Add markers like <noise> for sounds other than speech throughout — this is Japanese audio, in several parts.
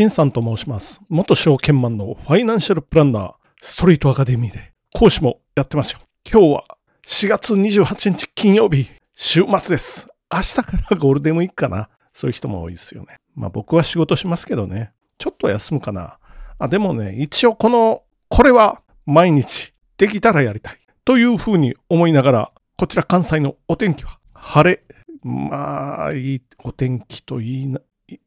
新さんと申します。元証券マンのファイナンシャルプランナー、ストリートアカデミーで講師もやってますよ。今日は4月28日金曜日、週末です。明日からゴールデンウィークかな。そういう人も多いですよね。まあ僕は仕事しますけどね。ちょっと休むかな。あ、でもね、一応この、これは毎日できたらやりたい。というふうに思いながら、こちら関西のお天気は晴れ。まあ、いいお天気と言いな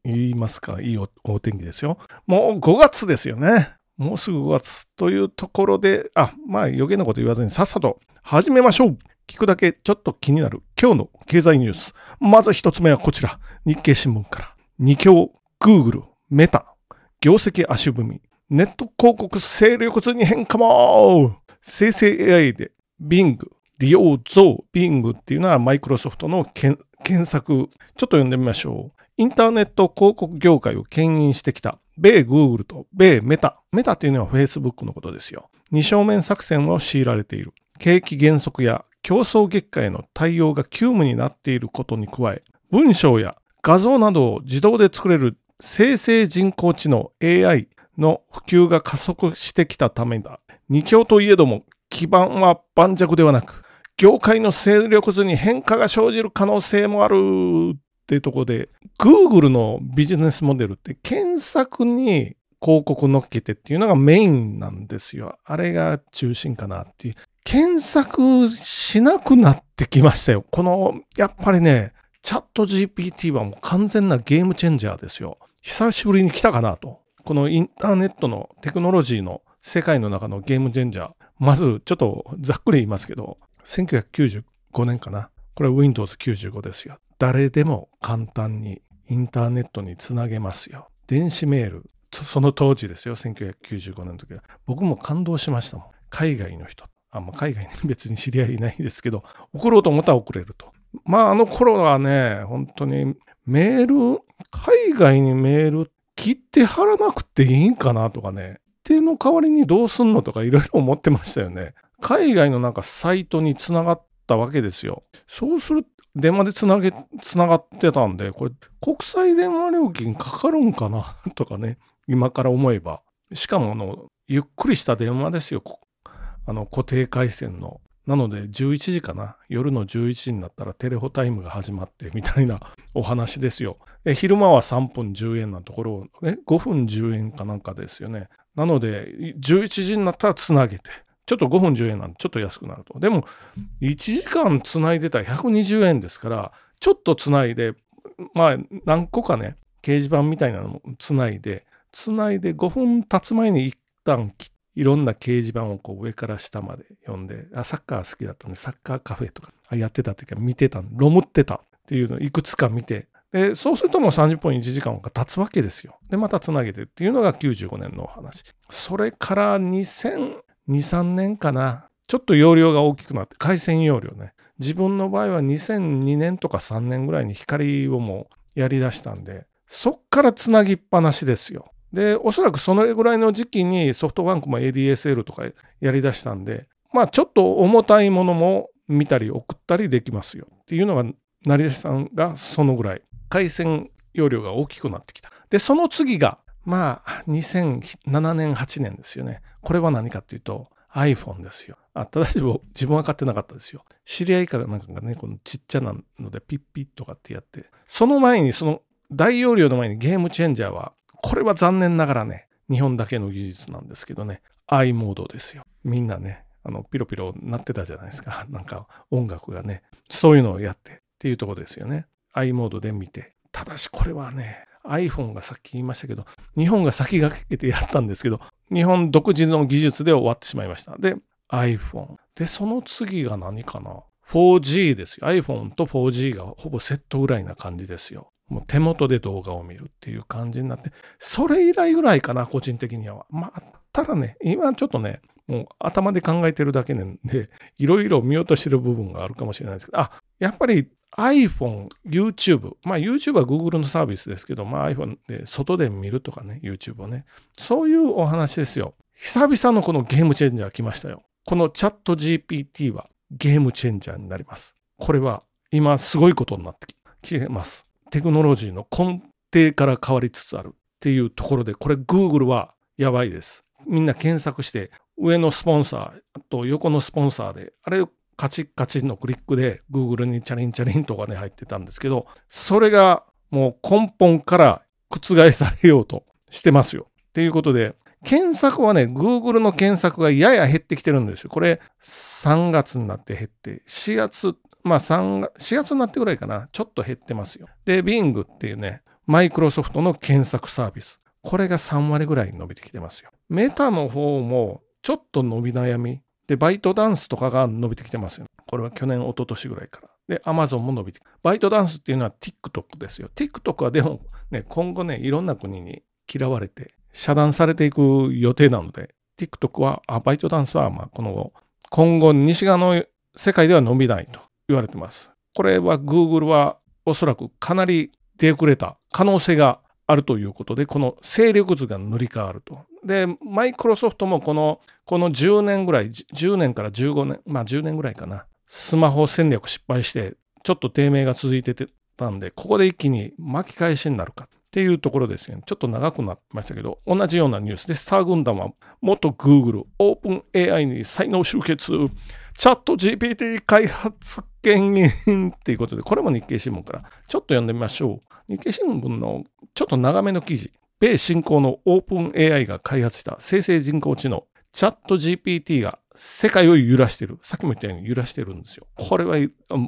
言いますか、いいおお天気ですよ。もう5月ですよね。もうすぐ5月というところで、あ、まあ余計なこと言わずにさっさと始めましょう。聞くだけちょっと気になる今日の経済ニュース。まず一つ目はこちら。日経新聞から。二強、Google、メタ、業績足踏み、ネット広告勢力図に変化も生成 AI で Bing、利用増 Bing っていうのはマイクロソフトの検索。ちょっと読んでみましょう。インターネット広告業界を牽引してきた米 Google と米メタ。メタっていうのは Facebook のことですよ。二正面作戦を強いられている。景気減速や競争激化への対応が急務になっていることに加え、文章や画像などを自動で作れる生成人工知能 AI の普及が加速してきたためだ。二強といえども基盤は盤石ではなく、業界の勢力図に変化が生じる可能性もあるっていうところで、Google のビジネスモデルって検索に広告乗っけてっていうのがメインなんですよ。あれが中心かなっていう。検索しなくなってきましたよ。この、やっぱりね、チャット GPT はもう完全なゲームチェンジャーですよ。久しぶりに来たかなと。このインターネットのテクノロジーの世界の中のゲームチェンジャー。まず、ちょっとざっくり言いますけど、1995年かな。これ Windows 95ですよ。誰でも簡単にインターネットにつなげますよ。電子メール。その当時ですよ。1995年の時は。僕も感動しましたもん。海外の人。あま、海外に <laughs> 別に知り合いいないですけど、送ろうと思ったら送れると。まあ、あの頃はね、本当にメール、海外にメール切って貼らなくていいんかなとかね、手の代わりにどうすんのとかいろいろ思ってましたよね。海外のなんかサイトにつながったわけですよ。そうする電話でつなげ、つながってたんで、これ国際電話料金かかるんかな？<laughs> とかね、今から思えば。しかもあの、ゆっくりした電話ですよ。あの固定回線の。なので11時かな？夜の11時になったらテレホタイムが始まってみたいな <laughs> お話ですよ。で昼間は3分10円なところを、え5分10円かなんかですよね。なので11時になったらつなげて。ちょっと5分10円なんでちょっと安くなると。でも1時間つないでたら120円ですから、ちょっとつないで、まあ何個かね、掲示板みたいなのもつないで、つないで5分経つ前に一旦切って、いろんな掲示板をこう上から下まで読んで、あ、サッカー好きだったんで、サッカーカフェとかやってたっていうか見てた、ロムってたっていうのをいくつか見て、で、そうするともう30分1時間が経つわけですよ。で、またつなげてっていうのが95年のお話。それから2000 2、3年かな。ちょっと容量が大きくなって、回線容量ね。自分の場合は2002年とか3年ぐらいに光をもうやりだしたんで、そっからつなぎっぱなしですよ。で、おそらくそのぐらいの時期にソフトバンクも ADSL とかやりだしたんで、まあちょっと重たいものも見たり送ったりできますよっていうのが、成田さんがそのぐらい、回線容量が大きくなってきた。で、その次が、まあ2007年、8年ですよね。これは何かっていうと iPhone ですよ。あただし自分は買ってなかったですよ。知り合いからなんかがね、このちっちゃなのでピッピッとかってやって、その前にその大容量の前にゲームチェンジャーはこれは残念ながらね、日本だけの技術なんですけどね、i モードですよ。みんなね、あの、ピロピロなってたじゃないですか。<laughs> なんか音楽がね、そういうのをやってっていうとこですよね。i モードで見て。ただしこれはね、iPhone がさっき言いましたけど、日本が先駆けてやったんですけど、日本独自の技術で終わってしまいました。で、iPhone。で、その次が何かな ?4G ですよ。iPhone と 4G がほぼセットぐらいな感じですよ。もう手元で動画を見るっていう感じになって、それ以来ぐらいかな、個人的には。まあ、ただね、今ちょっとね、もう頭で考えてるだけなんで、いろいろ見落としてる部分があるかもしれないですけど、あ、やっぱり iPhone、YouTube、まあ YouTube は Google のサービスですけど、まあ iPhone で外で見るとかね、YouTube をね、そういうお話ですよ。久々のこのゲームチェンジャー来ましたよ。このチャット GPT はゲームチェンジャーになります。これは今すごいことになってきてます。テクノロジーの根底から変わりつつあるっていうところで、これ Google はやばいです。みんな検索して、上のスポンサーと横のスポンサーで、あれカチッカチッのクリックで Google にチャリンチャリンとかね入ってたんですけど、それがもう根本から覆されようとしてますよ。ということで、検索はね、Google の検索がやや減ってきてるんですよ。これ3月になって減って、4月、まあ3 4月になってぐらいかな、ちょっと減ってますよ。で、Bing っていうね、マイクロソフトの検索サービス。これが3割ぐらい伸びてきてますよ。メタの方もちょっと伸び悩み。で、バイトダンスとかが伸びてきてますよ。これは去年、一昨年ぐらいから。で、アマゾンも伸びてバイトダンスっていうのは TikTok ですよ。TikTok はでもね、今後ね、いろんな国に嫌われて、遮断されていく予定なので、TikTok は、あバイトダンスは、まあ、この、今後、西側の世界では伸びないと言われてます。これは Google はおそらくかなり出遅れた可能性があるということで、この勢力図が塗り替わると。で、マイクロソフトもこの、この10年ぐらい、10年から15年、まあ10年ぐらいかな、スマホ戦略失敗して、ちょっと低迷が続いてたんで、ここで一気に巻き返しになるかっていうところですよね。ちょっと長くなってましたけど、同じようなニュース。で、スター軍団は元 Google、オープン AI に才能集結、チャット GPT 開発権限っていうことで、これも日経新聞から。ちょっと読んでみましょう。日経新聞のちょっと長めの記事、米新興のオープン AI が開発した生成人工知能、チャット GPT が世界を揺らしてる。さっきも言ったように揺らしてるんですよ。これは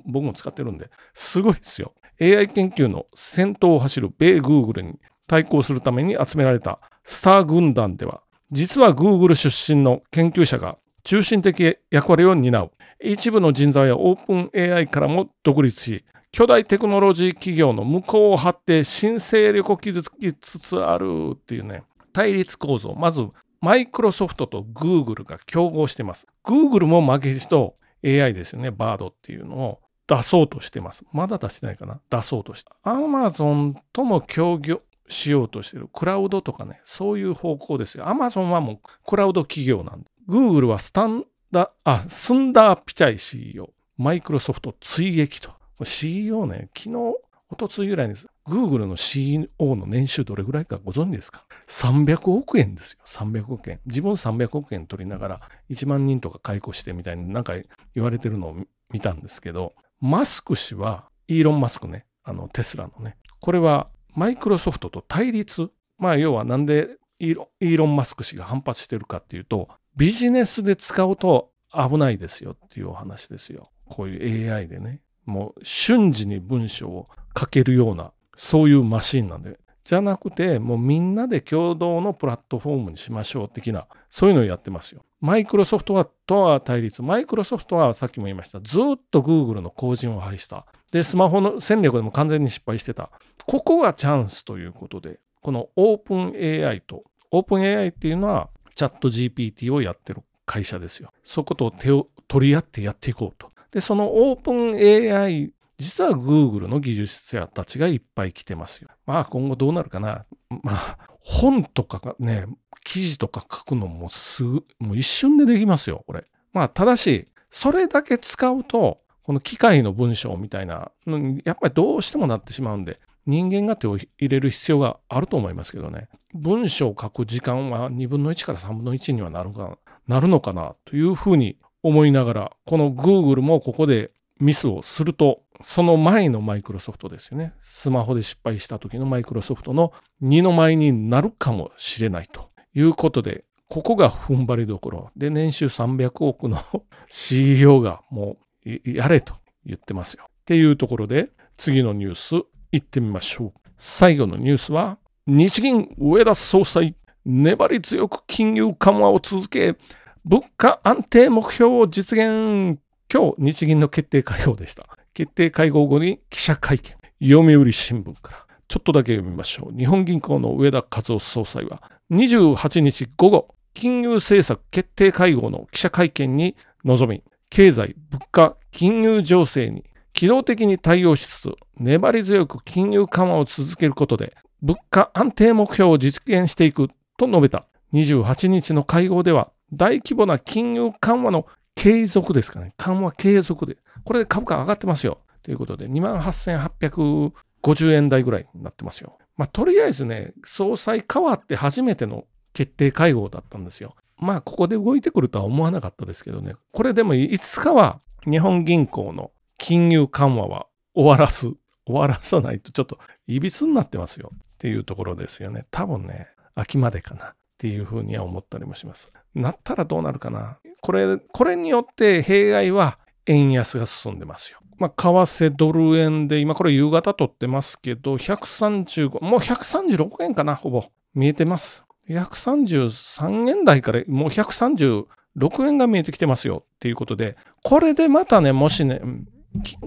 僕も使ってるんで、すごいですよ。AI 研究の先頭を走る米 Google に対抗するために集められたスター軍団では、実は Google 出身の研究者が中心的役割を担う。一部の人材はオープン AI からも独立し、巨大テクノロジー企業の向こうを張って新勢力を築きつつあるっていうね、対立構造。まず、マイクロソフトとグーグルが競合してます。グーグルも負けじと AI ですよね、バードっていうのを出そうとしてます。まだ出してないかな出そうとして。アマゾンとも協業しようとしてる。クラウドとかね、そういう方向ですよ。アマゾンはもうクラウド企業なんで。グーグルはスタンダ、あ、スンダーピチャイ CEO。マイクロソフト追撃と。CEO ね、昨日、おとついぐらいです。Google の CEO の年収どれぐらいかご存知ですか ?300 億円ですよ。300億円。自分300億円取りながら1万人とか解雇してみたいになんか言われてるのを見たんですけど、マスク氏は、イーロン・マスクね、あのテスラのね、これはマイクロソフトと対立。まあ要はなんでイーロン・マスク氏が反発してるかっていうと、ビジネスで使うと危ないですよっていうお話ですよ。こういう AI でね。もう瞬時に文章を書けるような、そういうマシンなんで。じゃなくて、もうみんなで共同のプラットフォームにしましょう的な、そういうのをやってますよ。マイクロソフトはとは対立。マイクロソフトはさっきも言いました。ずっと Google の後陣を排した。で、スマホの戦略でも完全に失敗してた。ここがチャンスということで、このオープン AI と、オープン AI っていうのはチャット GPT をやってる会社ですよ。そこと手を取り合ってやっていこうと。で、そのオープン AI、実は Google の技術者たちがいっぱい来てますよ。まあ今後どうなるかな。まあ本とかね、記事とか書くのもすぐ、もう一瞬でできますよ、これ。まあただし、それだけ使うと、この機械の文章みたいなのに、やっぱりどうしてもなってしまうんで、人間が手を入れる必要があると思いますけどね。文章を書く時間は2分の1から3分の1にはなるかなるのかなというふうに思いながら、この Google もここでミスをすると、その前のマイクロソフトですよね。スマホで失敗した時のマイクロソフトの2の前になるかもしれないということで、ここが踏ん張りどころ。で、年収300億の <laughs> CEO がもうやれと言ってますよ。っていうところで、次のニュース行ってみましょう。最後のニュースは、日銀上田総裁、粘り強く金融緩和を続け、物価安定目標を実現。今日、日銀の決定会合でした。決定会合後に記者会見。読売新聞から。ちょっとだけ読みましょう。日本銀行の上田和夫総裁は、28日午後、金融政策決定会合の記者会見に臨み、経済、物価、金融情勢に機動的に対応しつつ、粘り強く金融緩和を続けることで、物価安定目標を実現していくと述べた。28日の会合では、大規模な金融緩和の継続ですかね。緩和継続で。これで株価上がってますよ。ということで、28,850円台ぐらいになってますよ。まあ、とりあえずね、総裁変わって初めての決定会合だったんですよ。まあ、ここで動いてくるとは思わなかったですけどね。これでもいつかは日本銀行の金融緩和は終わらす。終わらさないとちょっといびつになってますよっていうところですよね。多分ね、秋までかなっていうふうには思ったりもします。なったらどうなるかな。これ、これによって弊害は円安が進んでますよ。まあ、為替ドル円で、今これ夕方取ってますけど、135、もう136円かな、ほぼ。見えてます。133円台からもう136円が見えてきてますよっていうことで、これでまたね、もしね、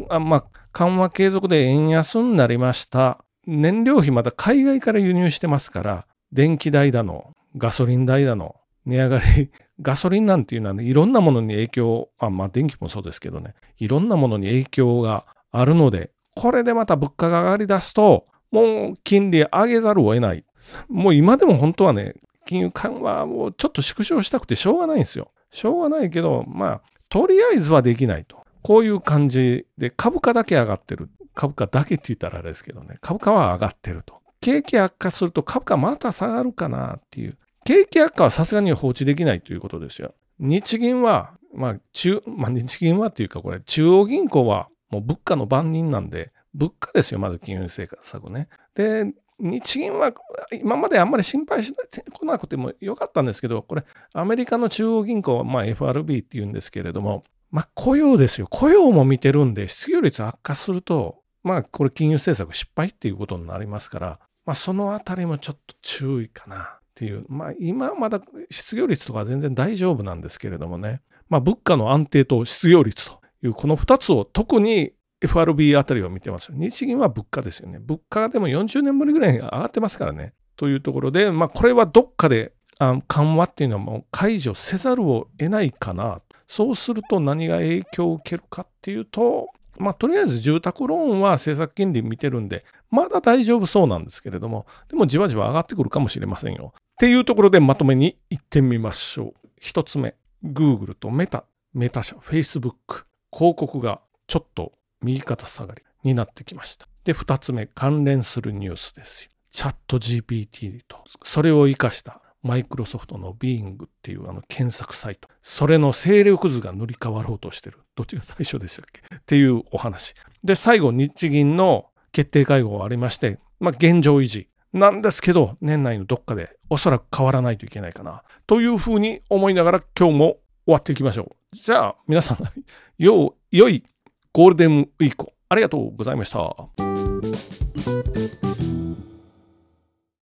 あまあ、緩和継続で円安になりました。燃料費また海外から輸入してますから、電気代だの、ガソリン代だの、値上がり、<laughs> ガソリンなんていうのはね、いろんなものに影響、あまあ電気もそうですけどね、いろんなものに影響があるので、これでまた物価が上がり出すと、もう金利上げざるを得ない。<laughs> もう今でも本当はね、金融緩和をちょっと縮小したくてしょうがないんですよ。しょうがないけど、まあ、とりあえずはできないと。こういう感じで株価だけ上がってる。株価だけって言ったらあれですけどね、株価は上がってると。景気悪化すると株価また下がるかなっていう。景気悪化はさすがに放置できないということですよ。日銀は、まあ中、まあ、日銀はっていうかこれ、中央銀行はもう物価の番人なんで、物価ですよ、まず金融政策ね。で、日銀は今まであんまり心配してこなくてもよかったんですけど、これ、アメリカの中央銀行は、まあ、FRB っていうんですけれども、まあ、雇用ですよ。雇用も見てるんで、失業率悪化すると、まあ、これ金融政策失敗っていうことになりますから、まあ、そのあたりもちょっと注意かなっていう。まあ、今まだ失業率とか全然大丈夫なんですけれどもね。まあ、物価の安定と失業率という、この2つを特に FRB あたりを見てます。日銀は物価ですよね。物価でも40年ぶりぐらいに上がってますからね。というところで、まあ、これはどっかで緩和っていうのはもう解除せざるを得ないかなそうすると何が影響を受けるかっていうと、まあ、とりあえず住宅ローンは政策金利見てるんで、まだ大丈夫そうなんですけれども、でもじわじわ上がってくるかもしれませんよ。っていうところでまとめに行ってみましょう。一つ目、Google とメタ、メタ社、Facebook、広告がちょっと右肩下がりになってきました。で、二つ目、関連するニュースですよ。チャット GPT と、それを活かしたマイクロソフトの Bing っていうあの検索サイト。それの勢力図が塗り替わろうとしてる。どっちが最初でしたっけ？っていうお話。で、最後、日銀の決定会合がありまして、まあ、現状維持なんですけど、年内のどっかでおそらく変わらないといけないかな。というふうに思いながら今日も終わっていきましょう。じゃあ、皆さん、<laughs> よう、良いゴールデンウィークありがとうございました。